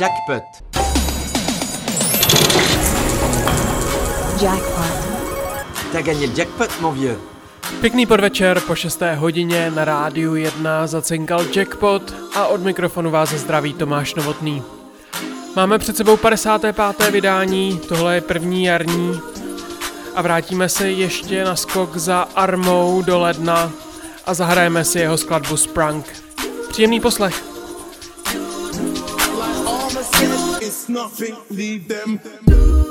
Jackpot. Jackpot. T'as gagné le jackpot, mon vieux. Pěkný podvečer po 6. hodině na rádiu 1 zacinkal Jackpot a od mikrofonu vás zdraví Tomáš Novotný. Máme před sebou 55. vydání, tohle je první jarní a vrátíme se ještě na skok za Armou do ledna a zahrajeme si jeho skladbu Sprunk. Příjemný poslech. Nothing, leave them.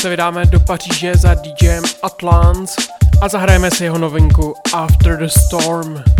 Se vydáme do Paříže za DJem Atlans a zahrajeme si jeho novinku After the Storm.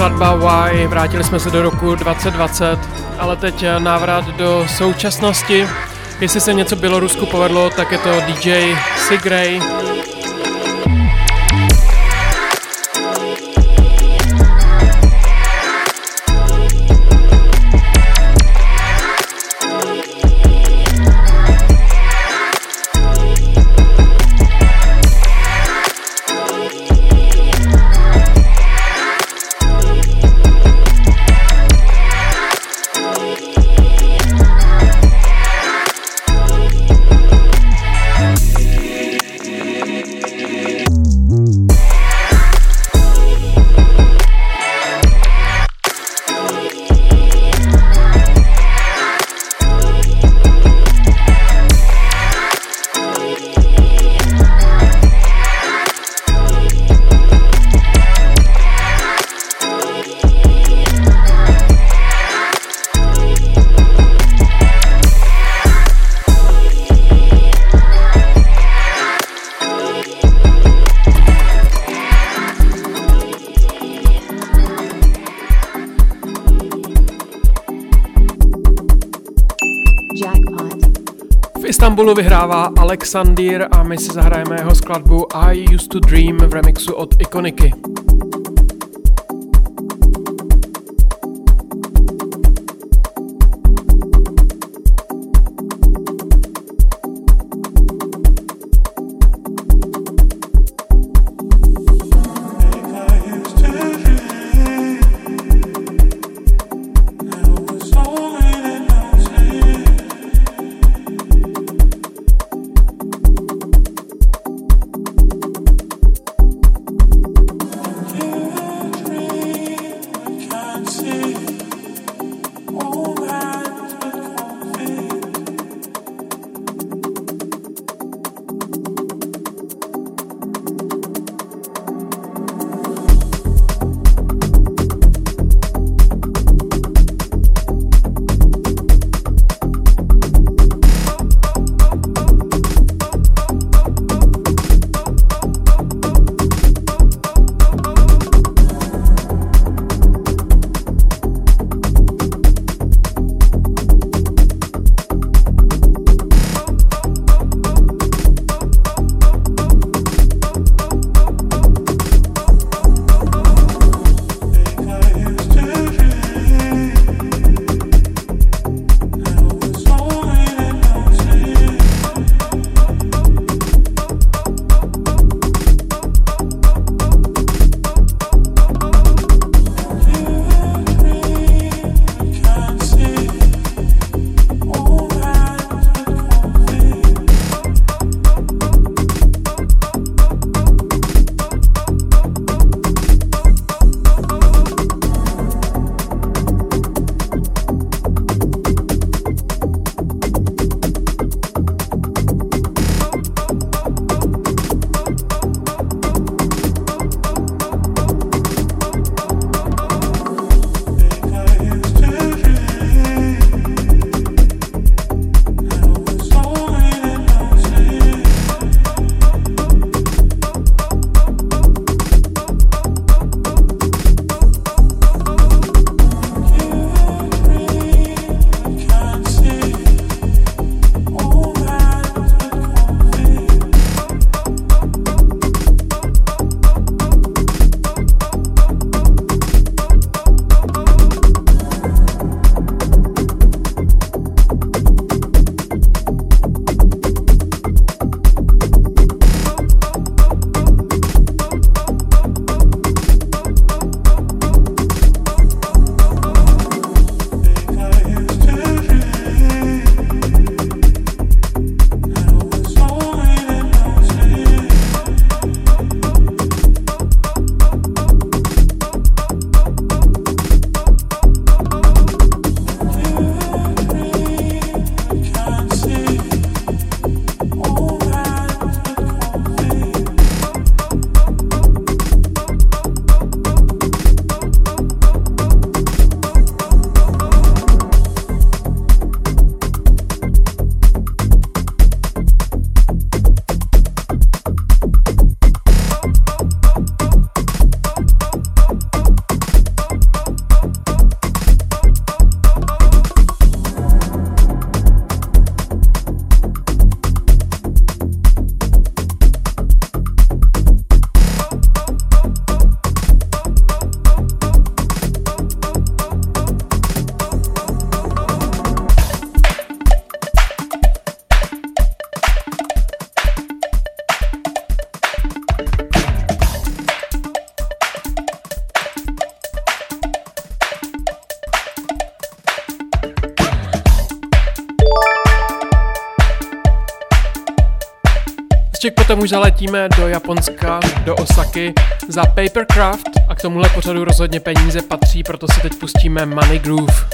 Skladba Why. Vrátili jsme se do roku 2020, ale teď návrat do současnosti. Jestli se něco Bělorusku povedlo, tak je to DJ Sigray, Istanbulu vyhrává Alexander a my si zahrajeme jeho skladbu I Used to Dream v remixu od Ikoniky. Už zaletíme do Japonska, do Osaky za Papercraft a k tomuhle pořadu rozhodně peníze patří, proto si teď pustíme Money Groove.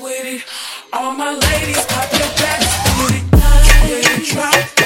with it. All my ladies, pop your backs with it. Drop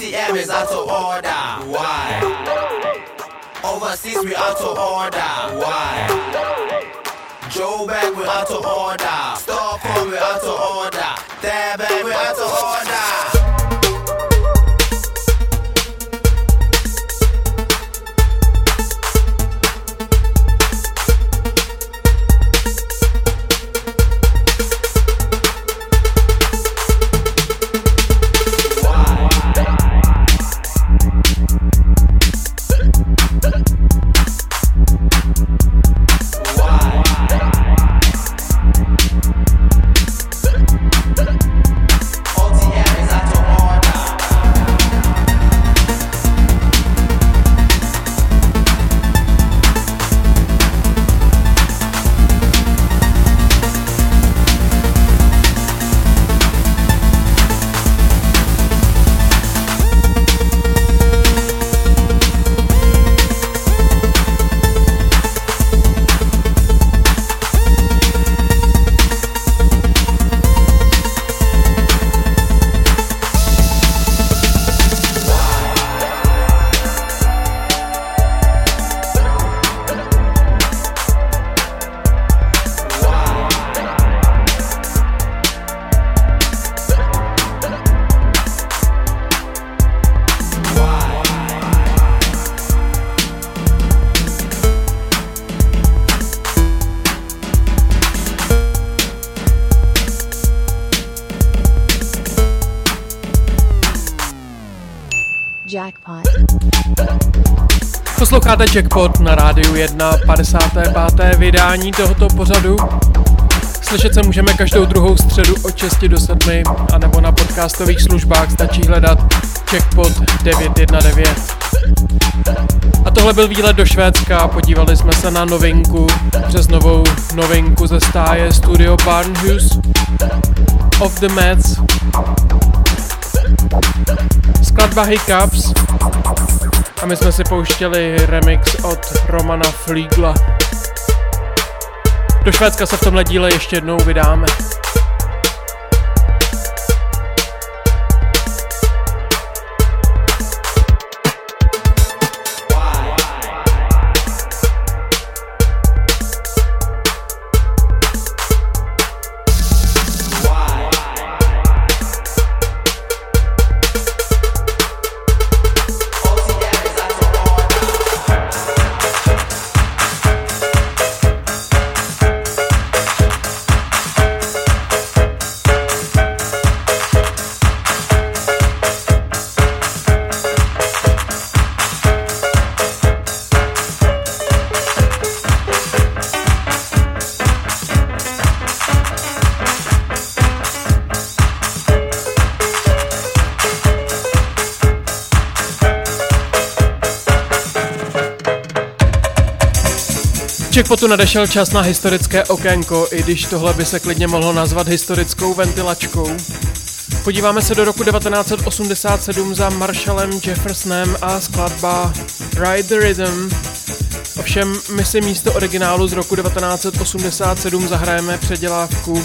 ATM is out of order. Why? Overseas we out of order. Why? Joe Bank, we out of order. Stockholm we out of order. There we out of order. Jackpot. Posloucháte Jackpot na rádiu 1, 55. vydání tohoto pořadu. Slyšet se můžeme každou druhou středu od 6 do 7, anebo na podcastových službách stačí hledat Jackpot 919. A tohle byl výlet do Švédska, podívali jsme se na novinku, přes novou novinku ze stáje Studio Barnhus of the Mets. Skladba Hiccups a my jsme si pouštěli remix od Romana Fliegla. Do Švédska se v tomhle díle ještě jednou vydáme. Jackpotu nadešel čas na historické okénko, i když tohle by se klidně mohlo nazvat historickou ventilačkou. Podíváme se do roku 1987 za Marshallem Jeffersonem a skladba Ride the Rhythm. Ovšem, my si místo originálu z roku 1987 zahrajeme předělávku,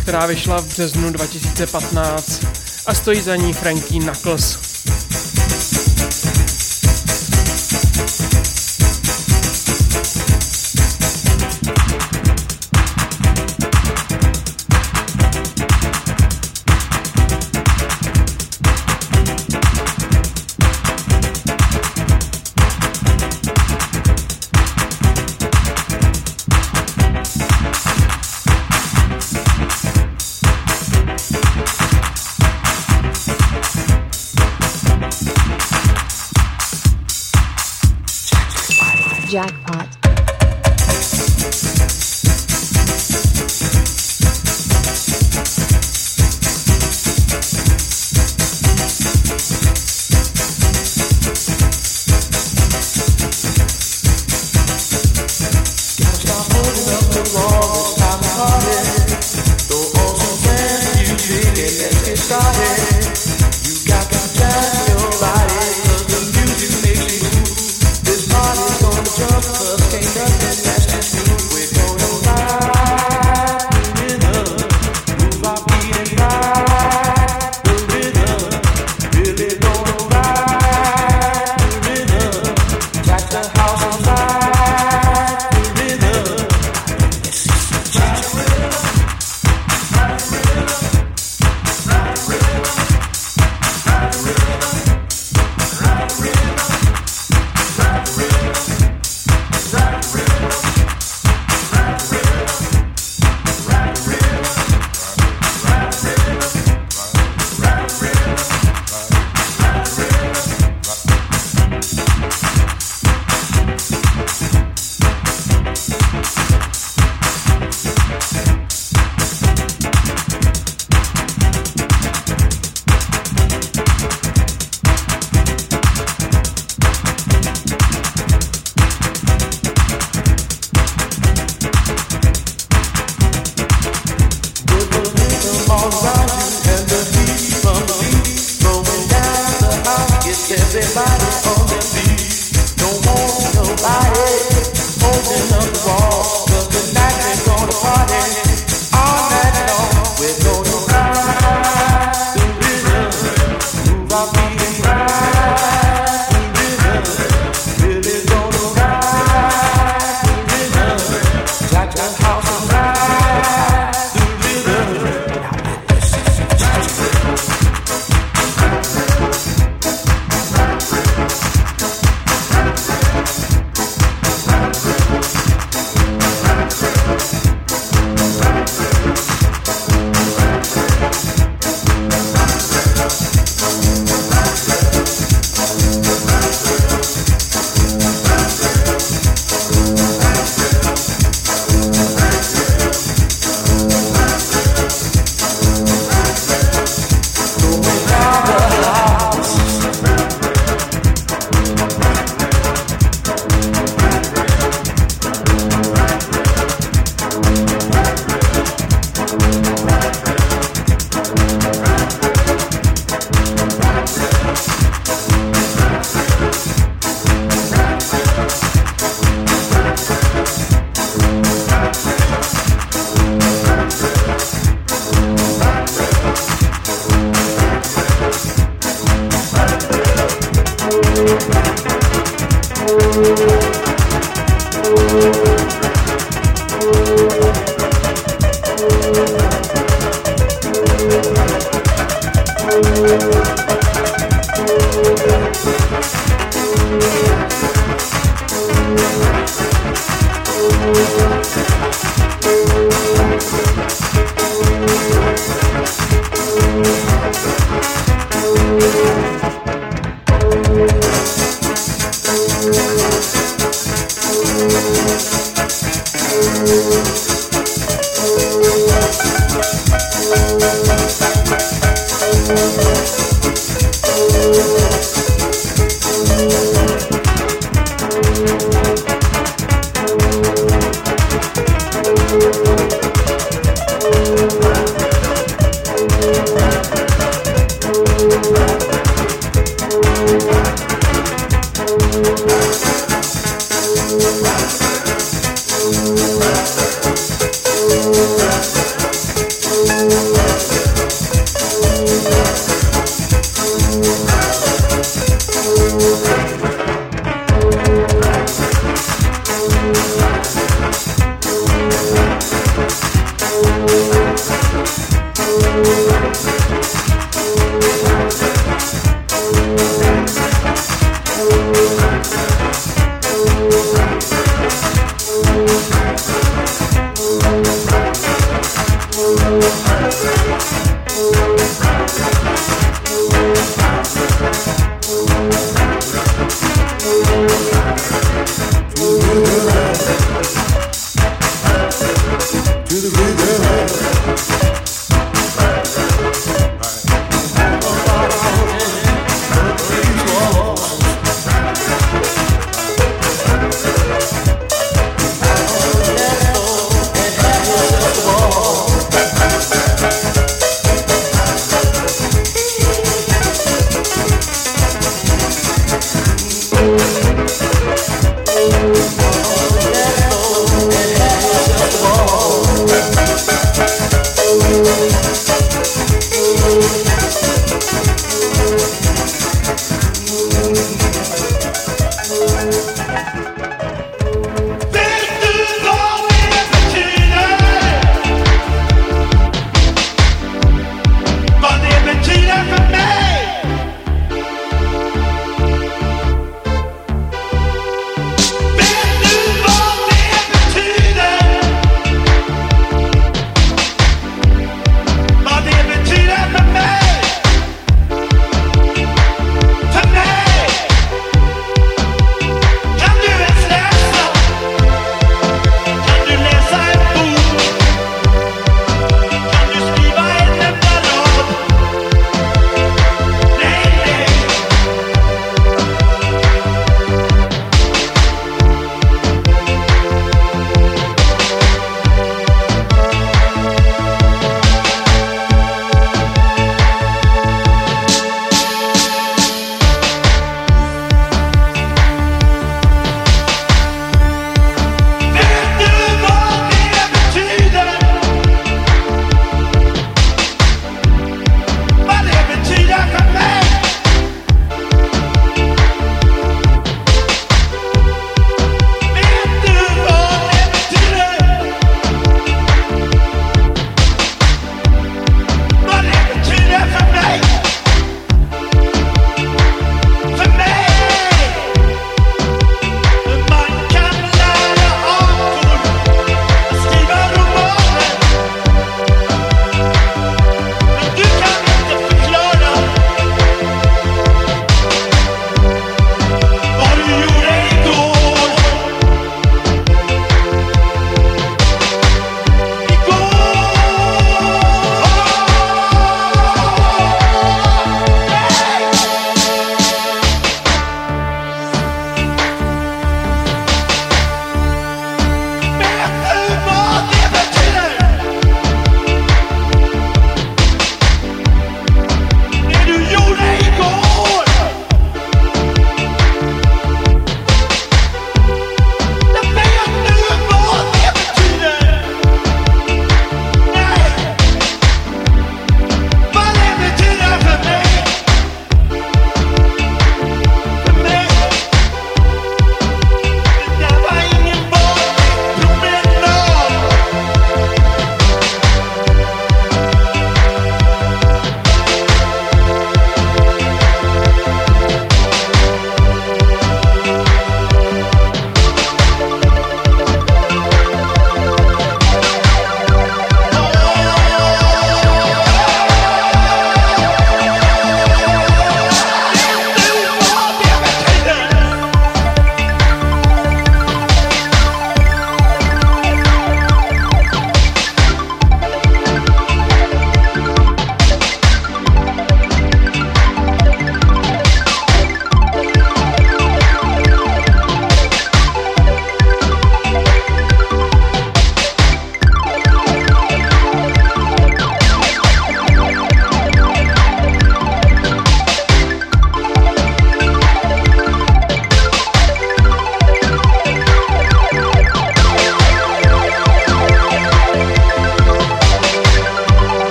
která vyšla v březnu 2015 a stojí za ní Frankie Knuckles.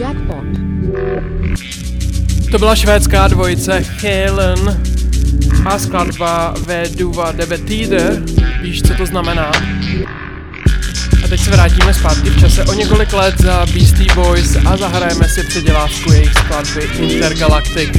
Jackpot. To byla švédská dvojice Helen a skladba Veduva Debetide. Víš, co to znamená? A teď se vrátíme zpátky v čase o několik let za Beastie Boys a zahrajeme si předělávku jejich skladby Intergalactic.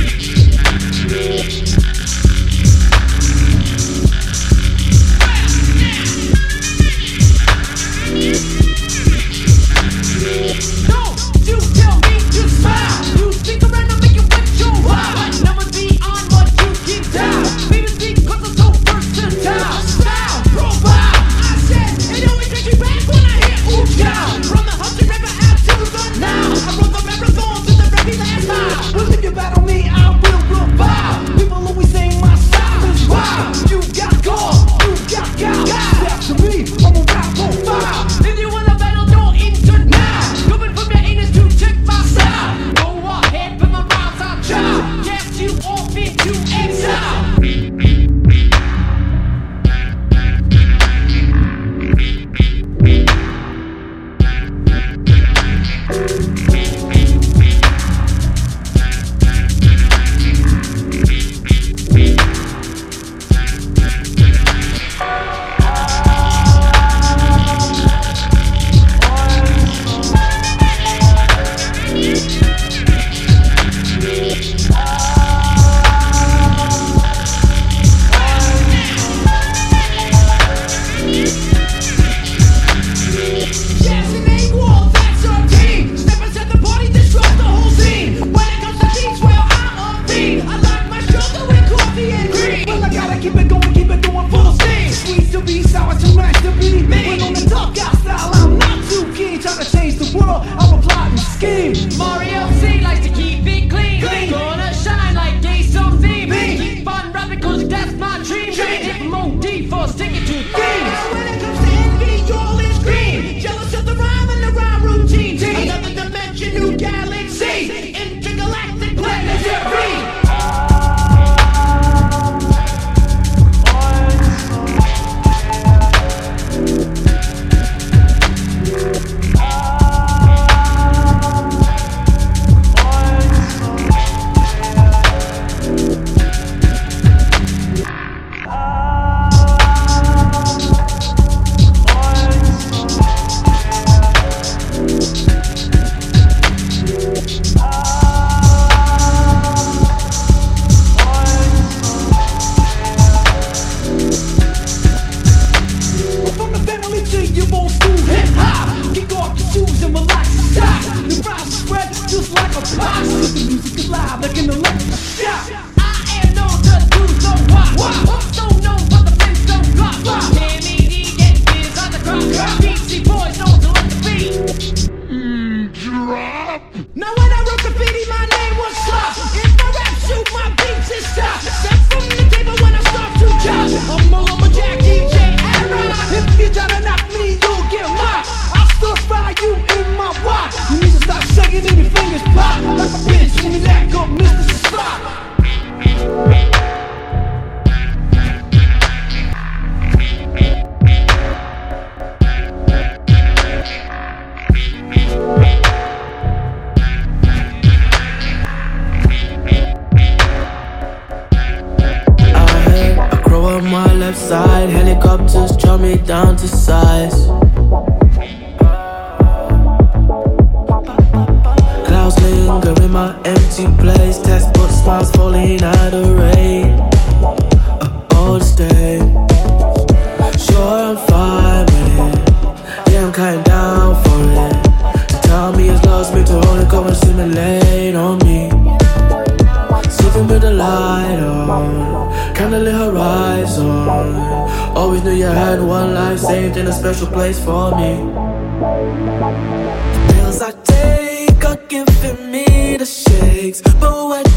I heard a bitch when go, crow on my left side, helicopters drop me down to size. my empty place. Textbook smiles falling out of rain. Uh, all this day. Sure, I'm fine with it. Yeah, I'm kinda down for it. Tell me it's lost me to only come and simulate on me. Sitting with the light on, kinda horizon. Always knew you had one life saved in a special place for me. Feels like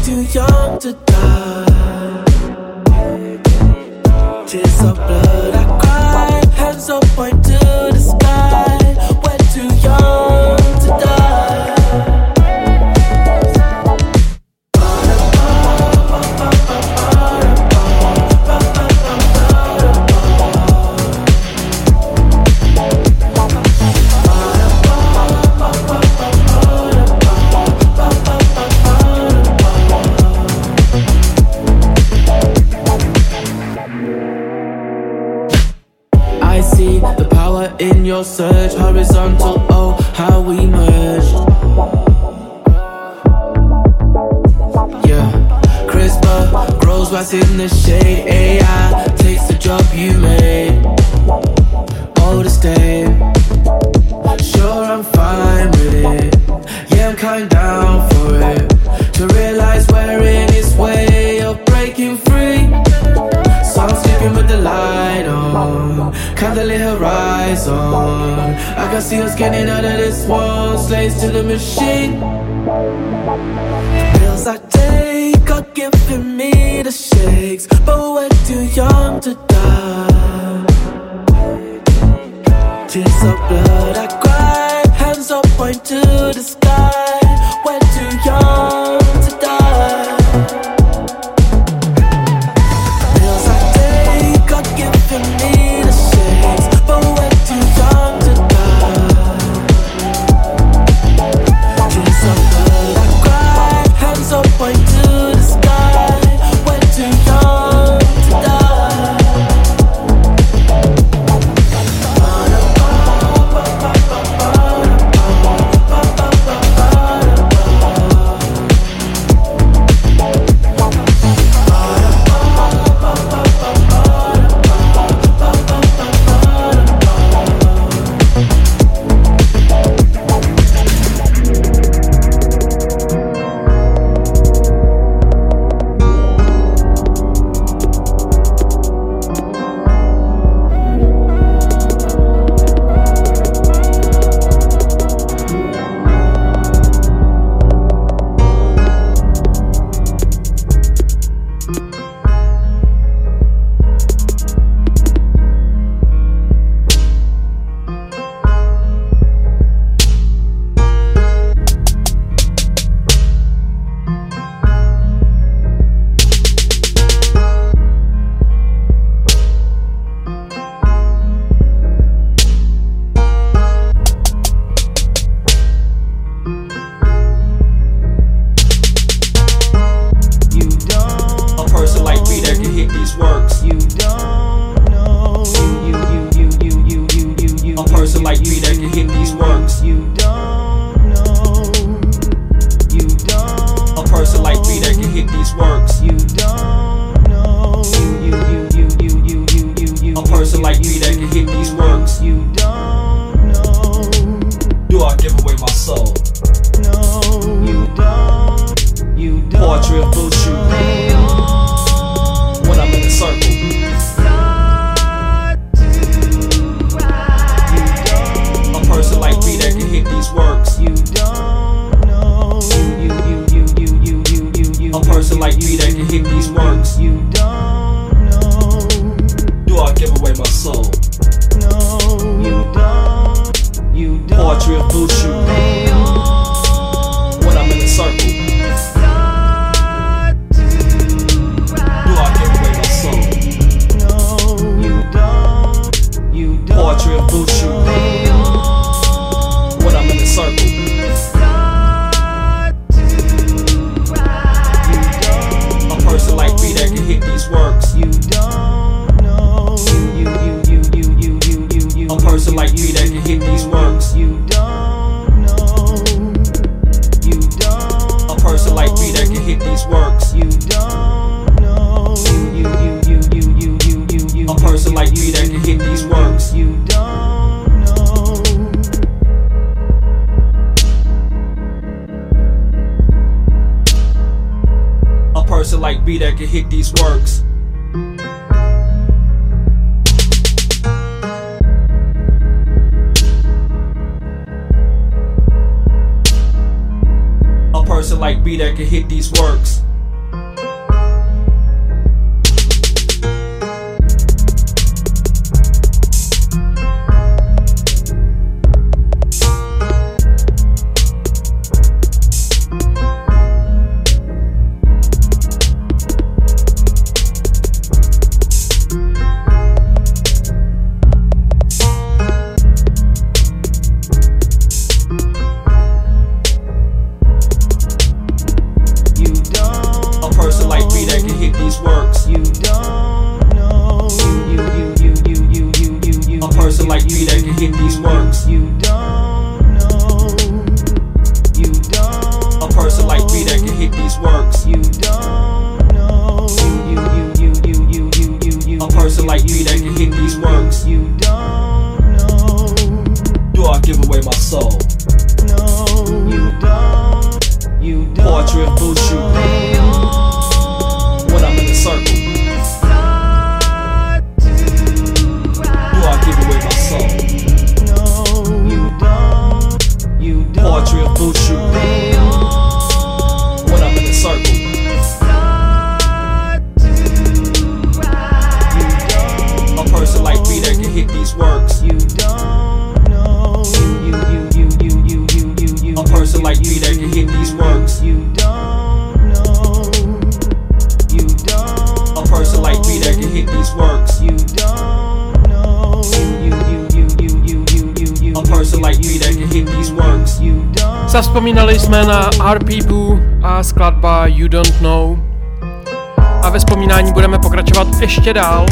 too young to die. Tears of blood. why I sit in the shade. Eh, AI takes the job you made. All the same. Sure, I'm fine with it. Yeah, I'm kind down for it. To realize we're in its way of breaking free. So I'm sleeping with the light on. Candlelit horizon. I can see us getting out of this one. Slaves to the machine. Feels like day mistakes, but we're too young to die. Tears of blood. hit these works. A person like B that can hit these works. Portrait. of Bushu. When I'm in the circle. Don't. Zavzpomínali jsme na RP Boo a skladba You Don't Know. A ve vzpomínání budeme pokračovat ještě dál.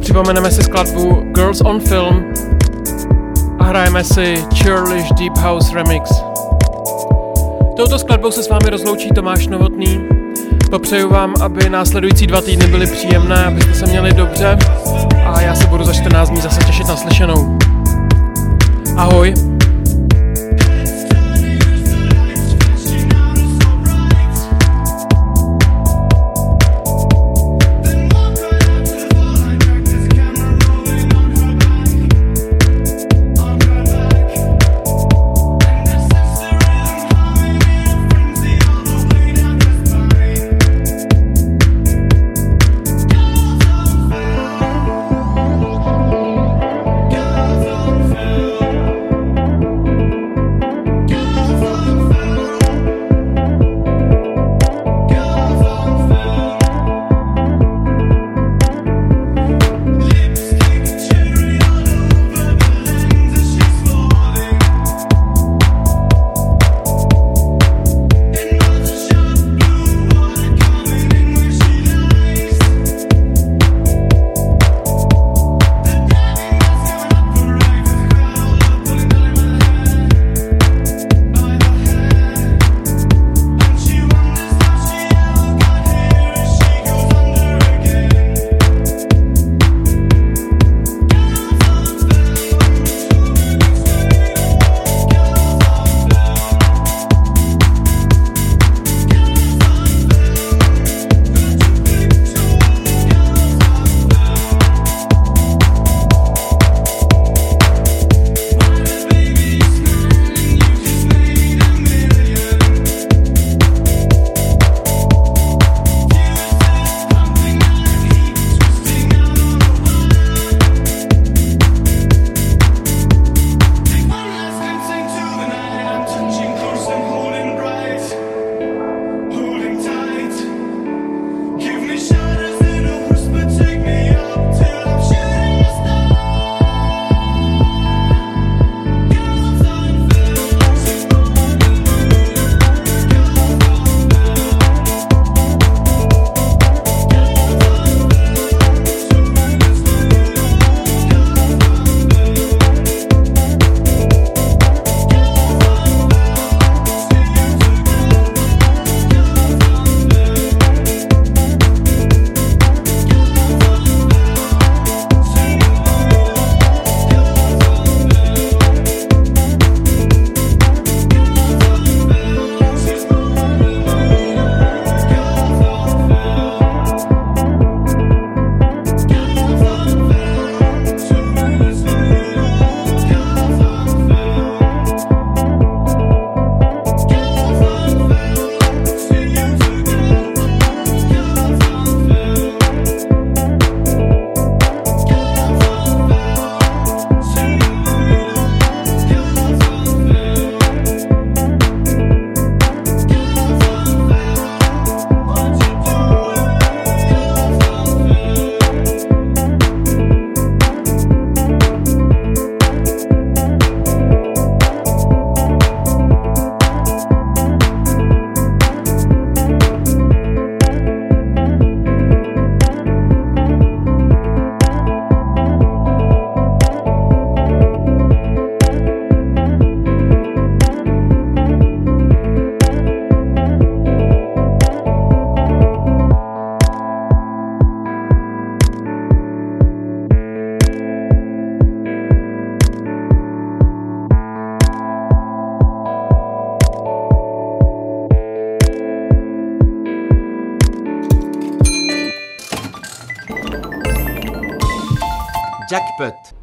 Připomeneme si skladbu Girls on Film a hrajeme si Churlish Deep House Remix. Touto skladbou se s vámi rozloučí Tomáš Novotný. Popřeju vám, aby následující dva týdny byly příjemné, abyste se měli dobře a já se budu za 14 dní zase těšit na slyšenou. Ahoj. Jackpot.